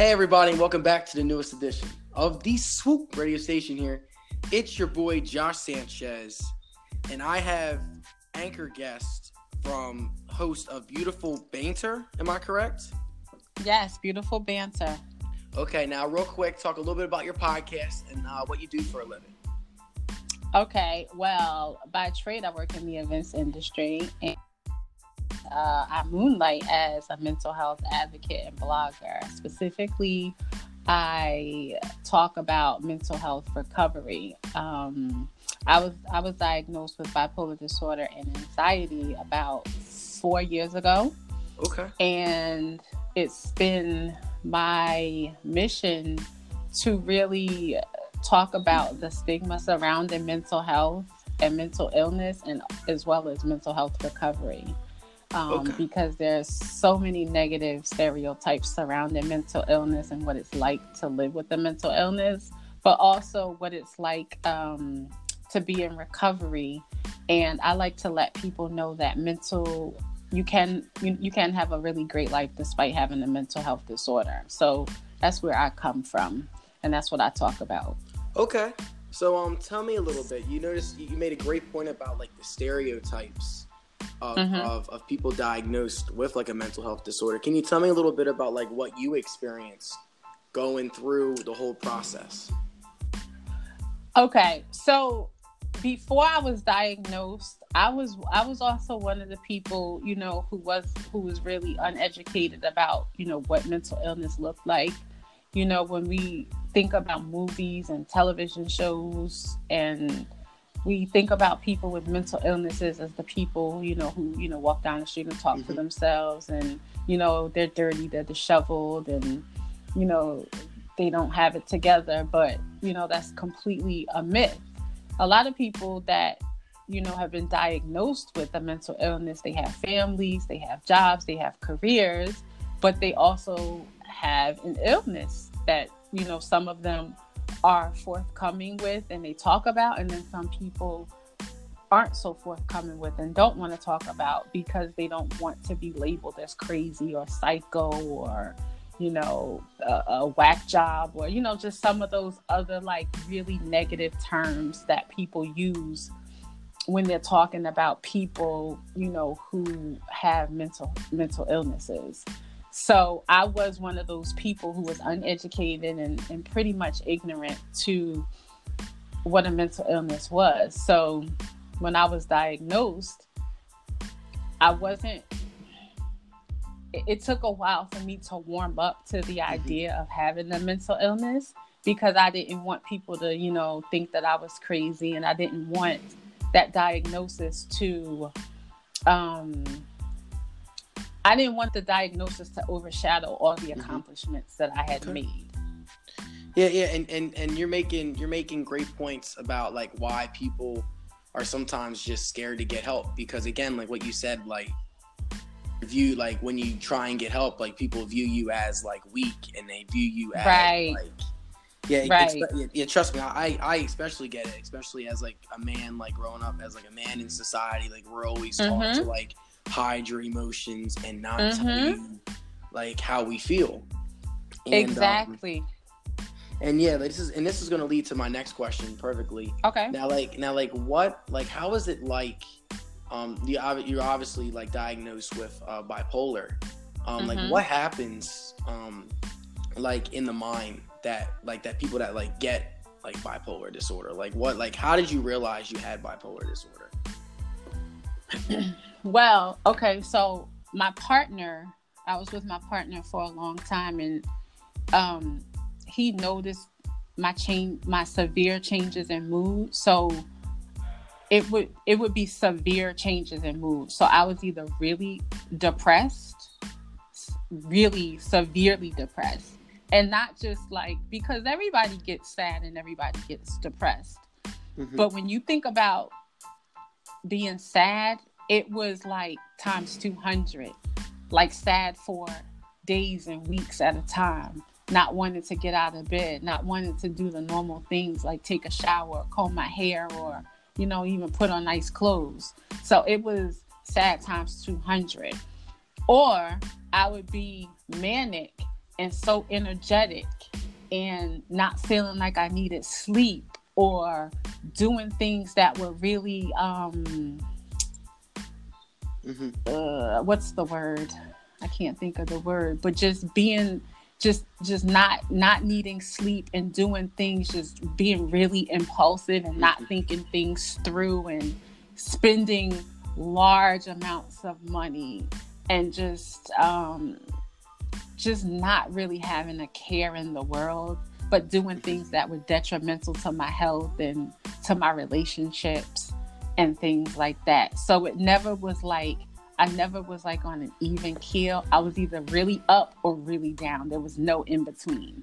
Hey, everybody, welcome back to the newest edition of the Swoop radio station here. It's your boy Josh Sanchez, and I have anchor guest from host of Beautiful Banter. Am I correct? Yes, beautiful banter. Okay, now, real quick, talk a little bit about your podcast and uh, what you do for a living. Okay, well, by trade, I work in the events industry and uh, I moonlight as a mental health advocate and blogger. Specifically, I talk about mental health recovery. Um, I was I was diagnosed with bipolar disorder and anxiety about four years ago. Okay. And it's been my mission to really talk about the stigma surrounding mental health and mental illness and as well as mental health recovery um, okay. because there's so many negative stereotypes surrounding mental illness and what it's like to live with a mental illness, but also what it's like um, to be in recovery. And I like to let people know that mental you can you, you can have a really great life despite having a mental health disorder. So that's where I come from, and that's what I talk about. Okay. So um, tell me a little bit. You noticed you made a great point about like the stereotypes of, mm-hmm. of, of people diagnosed with like a mental health disorder. Can you tell me a little bit about like what you experienced going through the whole process? Okay, so before I was diagnosed, I was I was also one of the people, you know, who was who was really uneducated about, you know, what mental illness looked like. You know, when we think about movies and television shows and we think about people with mental illnesses as the people, you know, who, you know, walk down the street and talk mm-hmm. to themselves and, you know, they're dirty, they're disheveled and, you know, they don't have it together. But, you know, that's completely a myth. A lot of people that, you know, have been diagnosed with a mental illness, they have families, they have jobs, they have careers, but they also have an illness that, you know, some of them are forthcoming with and they talk about, and then some people aren't so forthcoming with and don't want to talk about because they don't want to be labeled as crazy or psycho or you know a, a, whack job or you know just some of those other like really negative terms that people use when they're talking about people you know who have mental mental illnesses so I was one of those people who was uneducated and, and pretty much ignorant to what a mental illness was. So when I was diagnosed, I wasn't it, it took a while for me to warm up to the mm-hmm. idea of having a mental illness because I didn't want people to, you know, think that I was crazy and I didn't want that diagnosis to um I didn't want the diagnosis to overshadow all the mm-hmm. accomplishments mm-hmm. that I had okay. made. Yeah, yeah, and, and and you're making you're making great points about like why people are sometimes just scared to get help because again, like what you said, like view like when you try and get help, like people view you as like weak and they view you as right. like yeah, right. yeah, yeah, trust me, I I especially get it, especially as like a man, like growing up as like a man in society, like we're always taught mm-hmm. to like hide your emotions and not mm-hmm. tell you like how we feel. And, um, exactly. Um, and yeah, this is and this is going to lead to my next question perfectly. Okay. Now, like now, like what, like how is it like? Um, you you're obviously like diagnosed with uh, bipolar. Um, mm-hmm. like what happens, um, like in the mind that like that people that like get like bipolar disorder, like what, like how did you realize you had bipolar disorder? Well, okay, so my partner, I was with my partner for a long time, and um, he noticed my change, my severe changes in mood. So it would it would be severe changes in mood. So I was either really depressed, really severely depressed, and not just like because everybody gets sad and everybody gets depressed. Mm-hmm. But when you think about being sad it was like times 200 like sad for days and weeks at a time not wanting to get out of bed not wanting to do the normal things like take a shower comb my hair or you know even put on nice clothes. So it was sad times 200 or i would be manic and so energetic and not feeling like I needed sleep or doing things that were really um mm-hmm. uh, what's the word? I can't think of the word, but just being just just not not needing sleep and doing things just being really impulsive and not mm-hmm. thinking things through and spending large amounts of money and just um just not really having a care in the world but doing mm-hmm. things that were detrimental to my health and to my relationships and things like that so it never was like I never was like on an even keel. I was either really up or really down. There was no in between.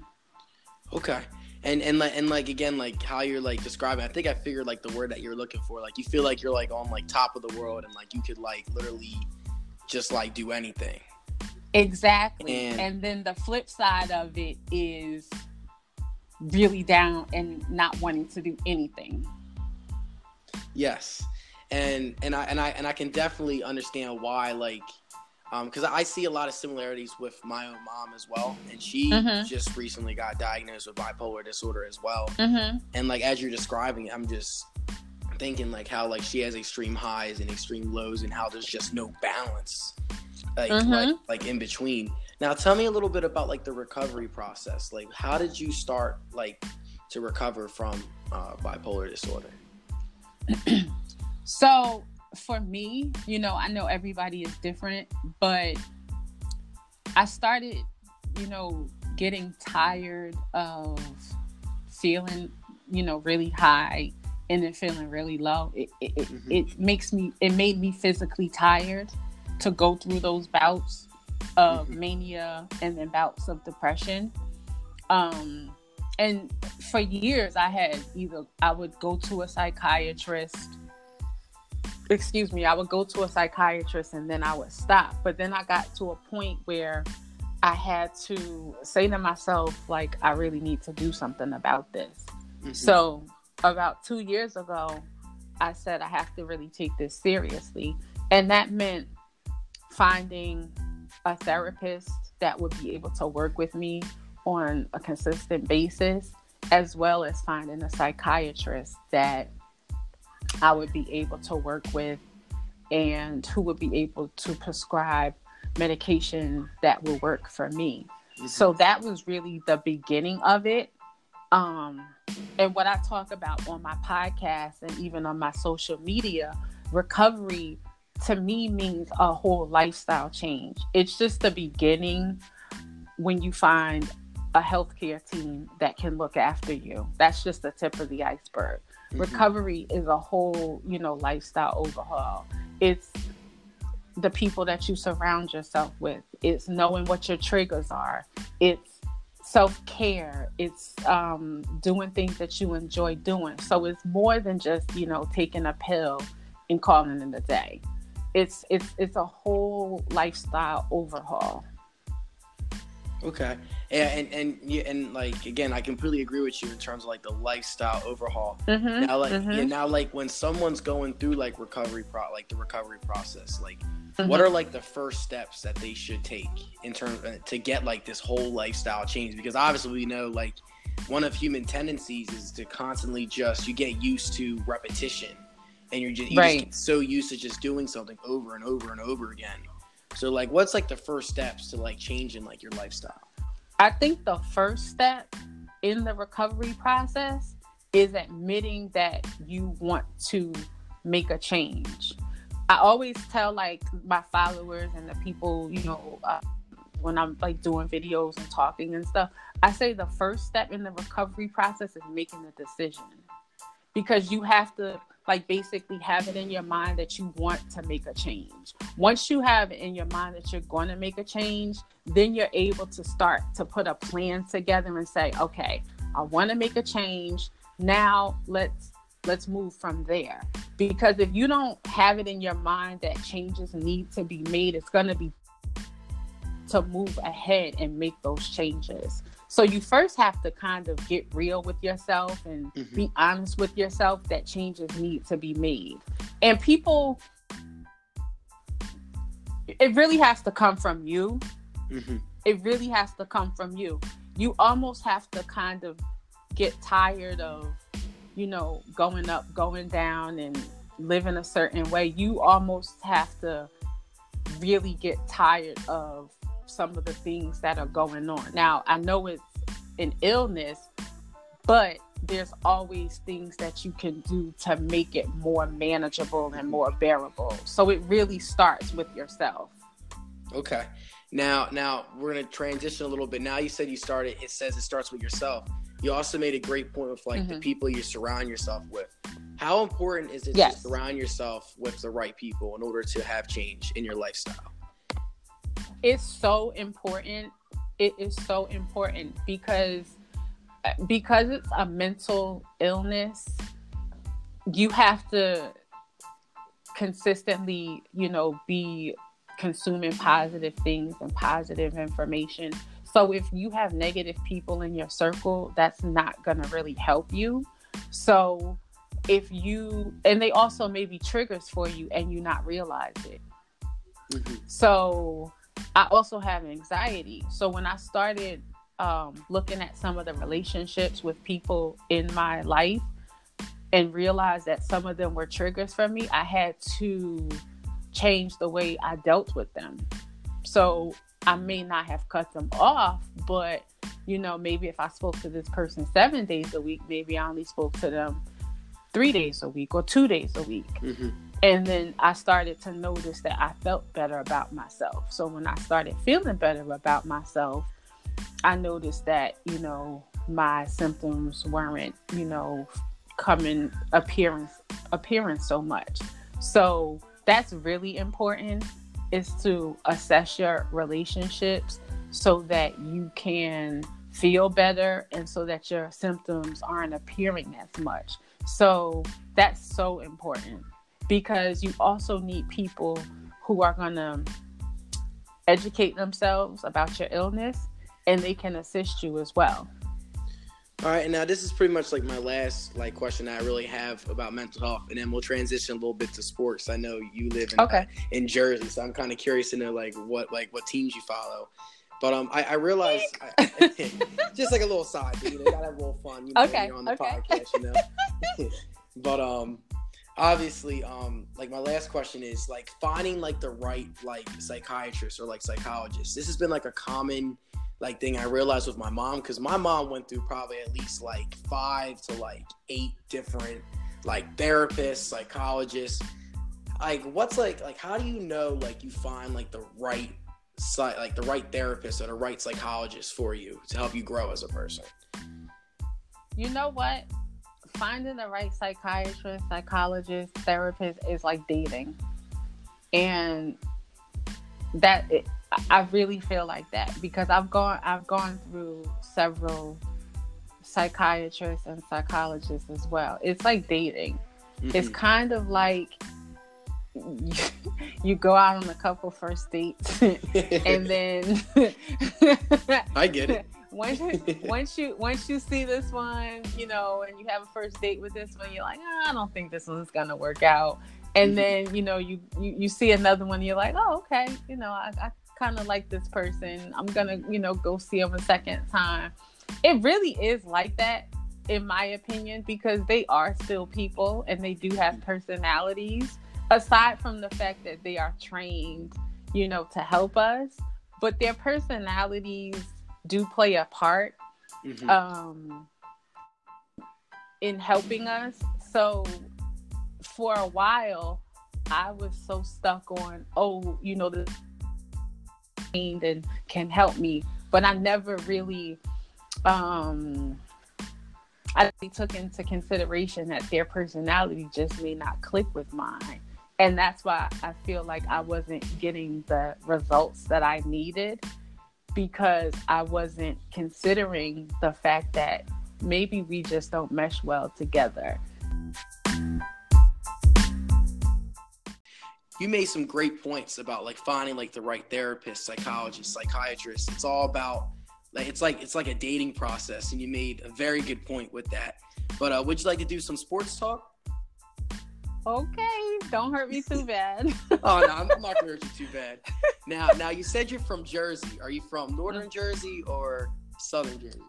Okay. And and like and like again like how you're like describing I think I figured like the word that you're looking for like you feel like you're like on like top of the world and like you could like literally just like do anything. Exactly. And, and then the flip side of it is really down and not wanting to do anything. Yes and and I and I and I can definitely understand why like because um, I see a lot of similarities with my own mom as well, and she mm-hmm. just recently got diagnosed with bipolar disorder as well. Mm-hmm. And like as you're describing, I'm just thinking like how like she has extreme highs and extreme lows, and how there's just no balance, like mm-hmm. like like in between. Now, tell me a little bit about like the recovery process. Like, how did you start like to recover from uh, bipolar disorder? So for me, you know, I know everybody is different, but I started, you know, getting tired of feeling, you know, really high and then feeling really low. It it, mm-hmm. it makes me it made me physically tired to go through those bouts of mm-hmm. mania and then bouts of depression. Um and for years I had either I would go to a psychiatrist excuse me, I would go to a psychiatrist and then I would stop. But then I got to a point where I had to say to myself, like, I really need to do something about this. Mm-hmm. So, about two years ago, I said, I have to really take this seriously. And that meant finding a therapist that would be able to work with me on a consistent basis, as well as finding a psychiatrist that I would be able to work with and who would be able to prescribe medication that will work for me. Mm-hmm. So that was really the beginning of it. Um, and what I talk about on my podcast and even on my social media, recovery to me means a whole lifestyle change. It's just the beginning when you find a healthcare team that can look after you. That's just the tip of the iceberg. Mm-hmm. Recovery is a whole, you know, lifestyle overhaul. It's the people that you surround yourself with. It's knowing what your triggers are. It's self care. It's um, doing things that you enjoy doing. So it's more than just you know taking a pill and calling it a day. It's it's it's a whole lifestyle overhaul. Okay, and and and, yeah, and like again, I completely agree with you in terms of like the lifestyle overhaul. Mm-hmm, now, like mm-hmm. yeah, now like when someone's going through like recovery pro, like the recovery process, like mm-hmm. what are like the first steps that they should take in terms uh, to get like this whole lifestyle change? Because obviously we know like one of human tendencies is to constantly just you get used to repetition, and you're just, you right. just so used to just doing something over and over and over again so like what's like the first steps to like changing like your lifestyle? I think the first step in the recovery process is admitting that you want to make a change. I always tell like my followers and the people, you know, uh, when I'm like doing videos and talking and stuff, I say the first step in the recovery process is making a decision because you have to like basically have it in your mind that you want to make a change. Once you have it in your mind that you're going to make a change, then you're able to start to put a plan together and say, okay, I want to make a change. Now let's let's move from there. Because if you don't have it in your mind that changes need to be made, it's going to be to move ahead and make those changes. So you first have to kind of get real with yourself and mm-hmm. be honest with yourself that changes need to be made. And people it really has to come from you. Mm-hmm. it really has to come from you. You almost have to kind of get tired of, you know, going up, going down, and living a certain way. You almost have to really get tired of some of the things that are going on. Now, I know it's an illness, but there's always things that you can do to make it more manageable and more bearable. So it really starts with yourself. Okay. Now, now we're gonna transition a little bit. Now you said you started. It says it starts with yourself. You also made a great point with like mm-hmm. the people you surround yourself with. How important is it yes. to surround yourself with the right people in order to have change in your lifestyle? It's so important. It is so important because because it's a mental illness. You have to consistently, you know, be consuming positive things and positive information. So if you have negative people in your circle, that's not going to really help you. So if you and they also may be triggers for you and you not realize it. Mm-hmm. So I also have anxiety. So when I started um, looking at some of the relationships with people in my life and realized that some of them were triggers for me, I had to change the way I dealt with them. So I may not have cut them off, but you know, maybe if I spoke to this person seven days a week, maybe I only spoke to them three days a week or two days a week. Mm-hmm. And then I started to notice that I felt better about myself. So when I started feeling better about myself, I noticed that, you know, my symptoms weren't, you know, coming appearance appearance so much. So that's really important is to assess your relationships so that you can feel better and so that your symptoms aren't appearing as much. So that's so important because you also need people who are going to educate themselves about your illness and they can assist you as well. All right, and now this is pretty much like my last like question I really have about mental health, and then we'll transition a little bit to sports. I know you live in okay. in Jersey, so I'm kind of curious to know like what like what teams you follow. But um, I, I realized I, just like a little side, you know, you gotta have a little fun, you know, okay. on the okay. podcast, you know. but um, obviously, um, like my last question is like finding like the right like psychiatrist or like psychologist. This has been like a common like thing I realized with my mom because my mom went through probably at least like five to like eight different like therapists, psychologists. Like what's like like how do you know like you find like the right like the right therapist or the right psychologist for you to help you grow as a person? You know what? Finding the right psychiatrist, psychologist, therapist is like dating. And that it, I really feel like that because I've gone I've gone through several psychiatrists and psychologists as well. It's like dating. Mm-hmm. It's kind of like you, you, go out on a couple first dates and then I get it. Once you, once you once you see this one, you know, and you have a first date with this one, you're like, oh, I don't think this one's gonna work out. And mm-hmm. then you know you, you you see another one, you're like, oh okay, you know, I, I kind of like this person. I'm gonna, you know, go see them a second time. It really is like that, in my opinion, because they are still people and they do have personalities. Aside from the fact that they are trained, you know, to help us, but their personalities do play a part mm-hmm. um, in helping us. So for a while, I was so stuck on, oh, you know, the and can help me. But I never really um I took into consideration that their personality just may not click with mine. And that's why I feel like I wasn't getting the results that I needed because I wasn't considering the fact that maybe we just don't mesh well together. you made some great points about like finding like the right therapist, psychologist, psychiatrist. It's all about like it's like it's like a dating process, and you made a very good point with that. But uh, would you like to do some sports talk? Okay, don't hurt me too bad. oh no, I'm, I'm not gonna hurt you too bad. Now, now you said you're from Jersey. Are you from Northern Jersey or Southern Jersey?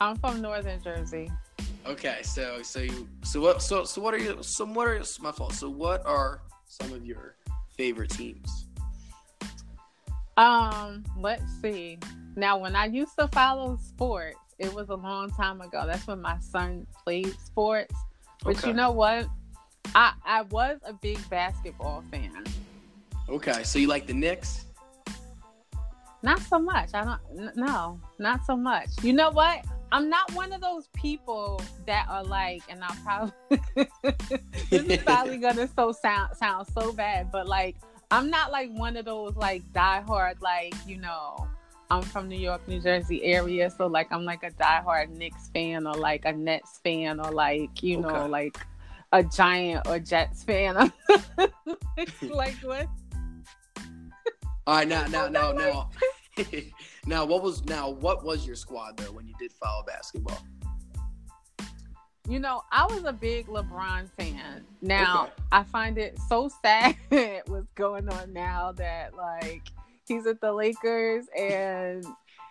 I'm from Northern Jersey. Okay, so so you so what so so what are you so what are my fault? So what are some of your favorite teams? Um, let's see. Now, when I used to follow sports, it was a long time ago. That's when my son played sports. But okay. you know what? I I was a big basketball fan. Okay, so you like the Knicks? Not so much. I don't. No, not so much. You know what? I'm not one of those people that are like, and I probably this is probably gonna so sound sound so bad, but like I'm not like one of those like diehard like you know I'm from New York, New Jersey area, so like I'm like a diehard Knicks fan or like a Nets fan or like you okay. know like a Giant or Jets fan. like what? All right, now, now, now, now, now, what was now? What was your squad though when you did follow basketball? You know, I was a big LeBron fan. Now, okay. I find it so sad what's going on now that like he's at the Lakers and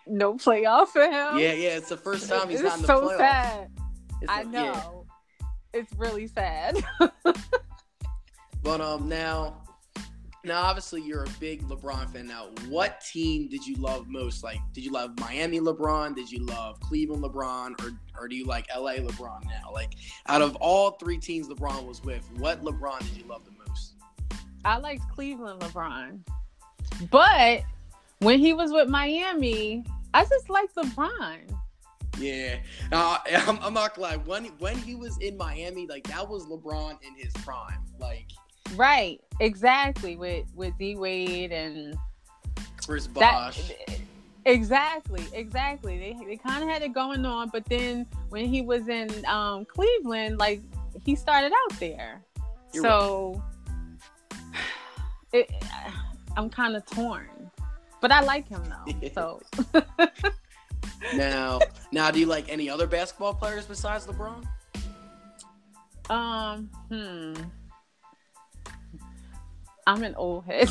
no playoff for him. Yeah, yeah, it's the first time he's it's not in the so playoffs. sad. It's I know. Yeah. It's really sad. but um now now obviously you're a big LeBron fan now. What team did you love most? Like did you love Miami LeBron? Did you love Cleveland LeBron or or do you like LA LeBron now? Like out of all three teams LeBron was with, what LeBron did you love the most? I liked Cleveland LeBron. But when he was with Miami, I just like LeBron. Yeah, uh, I'm, I'm not lie. When when he was in Miami, like that was LeBron in his prime. Like, right, exactly with with D Wade and Chris Bosh. Exactly, exactly. They they kind of had it going on, but then when he was in um, Cleveland, like he started out there. You're so right. it I'm kind of torn, but I like him though. So now, now, do you like any other basketball players besides LeBron? Um, hmm. I'm an old head.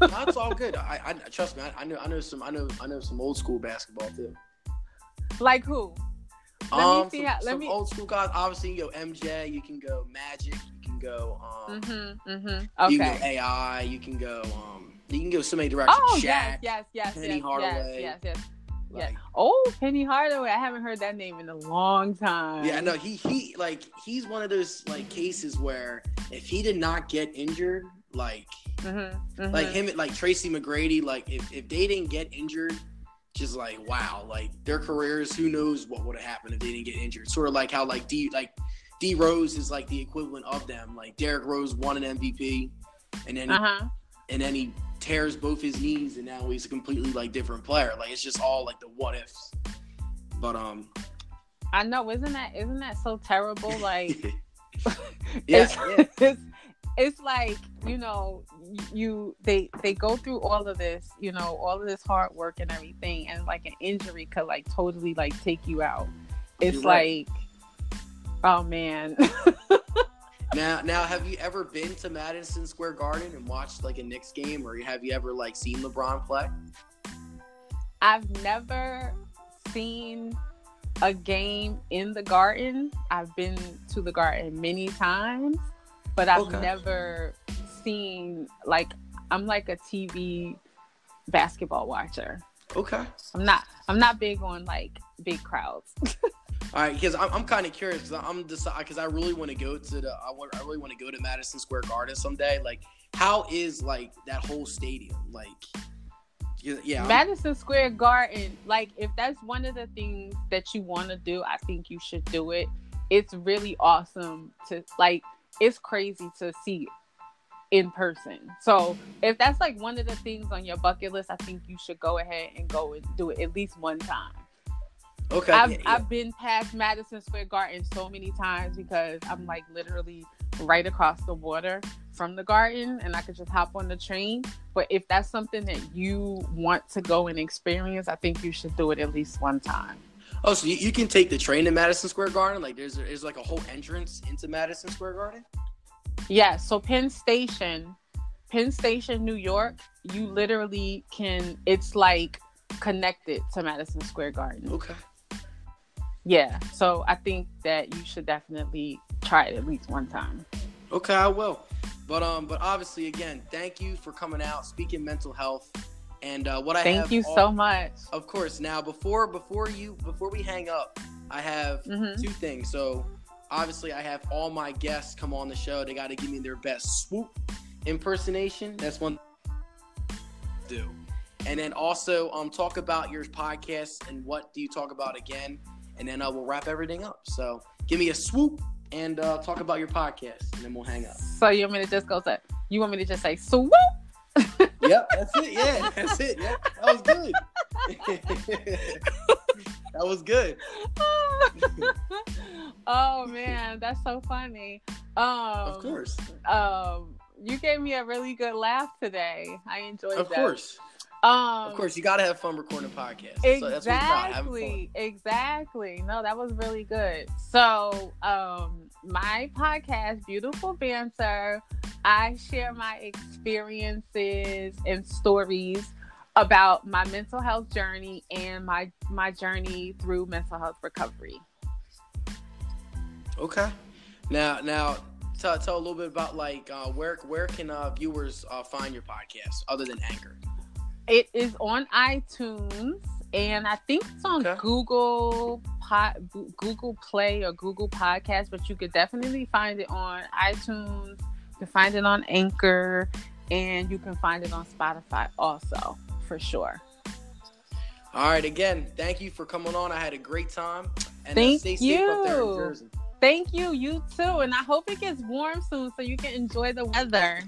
That's all good. I, I trust me. I, I, know. I know some. I know. I know some old school basketball too. Like who? Let um, me see some, how. Let some me. Old school guys. Obviously, you go MJ. You can go Magic. You can go. Um, mm-hmm, mm-hmm. Okay. You can go AI. You can go. Um, you can go so many directions. Oh Shaq, yes, yes, yes, Penny yes, Hardaway. Yes, yes, yes. Like, yeah. Oh, Penny Hardaway. I haven't heard that name in a long time. Yeah, no, he he like he's one of those like cases where if he did not get injured, like mm-hmm, mm-hmm. like him like Tracy McGrady, like if, if they didn't get injured, just like wow, like their careers, who knows what would have happened if they didn't get injured. Sort of like how like D like D Rose is like the equivalent of them. Like Derrick Rose won an MVP and then uh-huh. And then he tears both his knees and now he's a completely like different player. Like it's just all like the what ifs. But um I know, isn't that isn't that so terrible? Like yeah, it's, yeah. It's, it's like, you know, you they they go through all of this, you know, all of this hard work and everything and like an injury could like totally like take you out. It's You're like right. oh man. Now, now, have you ever been to Madison Square Garden and watched like a Knicks game, or have you ever like seen LeBron play? I've never seen a game in the Garden. I've been to the Garden many times, but I've okay. never seen like I'm like a TV basketball watcher. Okay. I'm not. I'm not big on like big crowds. All right, because I'm, I'm kind of curious because I'm because I really want to go to the I really want to go to Madison Square Garden someday. Like, how is like that whole stadium? Like, yeah, Madison I'm, Square Garden. Like, if that's one of the things that you want to do, I think you should do it. It's really awesome to like. It's crazy to see in person. So if that's like one of the things on your bucket list, I think you should go ahead and go and do it at least one time. Okay. I've, yeah, yeah. I've been past Madison Square Garden so many times because I'm like literally right across the water from the garden and I could just hop on the train. But if that's something that you want to go and experience, I think you should do it at least one time. Oh, so you, you can take the train to Madison Square Garden? Like there's there's like a whole entrance into Madison Square Garden? Yeah, so Penn Station, Penn Station, New York, you literally can. It's like connected to Madison Square Garden. Okay. Yeah, so I think that you should definitely try it at least one time. Okay, I will. But um, but obviously, again, thank you for coming out, speaking mental health, and uh, what I thank you all- so much. Of course. Now, before before you before we hang up, I have Mhm. two things. So, obviously, I have all my guests come on the show. They got to give me their best swoop impersonation. That's one do. And then also um talk about your podcast and what do you talk about again, and then uh, we'll wrap everything up. So, give me a swoop and uh, talk about your podcast, and then we'll hang up. So you want me to just go say? You want me to just say swoop? Yep, that's it. Yeah, that's it. Yeah, that was good. that was good. oh man, that's so funny. Um, Of course. Um, you gave me a really good laugh today. I enjoyed Of that. course. Um, Of course, you got to have fun recording podcasts. That's, that's what it's about, fun. Exactly. Exactly. No, that was really good. So, um, my podcast, Beautiful Banter, I share my experiences and stories about my mental health journey and my my journey through mental health recovery. Okay. Now, now, tell, tell a little bit about like uh, where where can uh, viewers uh, find your podcast other than Anchor? It is on iTunes and I think it's on Okay. Google Pod, Google Play or Google Podcast, but you could definitely find it on iTunes. You can find it on Anchor, and you can find it on Spotify also for sure. All right. Again, thank you for coming on. I had a great time. And Thank stay safe up there in you. Jersey. Thank you, you too, and I hope it gets warm soon so you can enjoy the weather.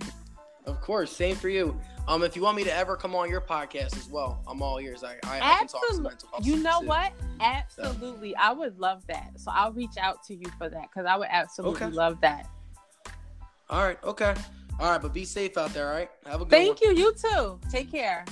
Of course. Same for you. Um, if you want me to ever come on your podcast as well, I'm all ears. I, I, I can talk some mental health You know too. what? Absolutely, I would love that. So I'll reach out to you for that because I would absolutely Okay. love that. All right. Okay. All right. But be safe out there. All right. Have a good Thank one. you. You too. Take care.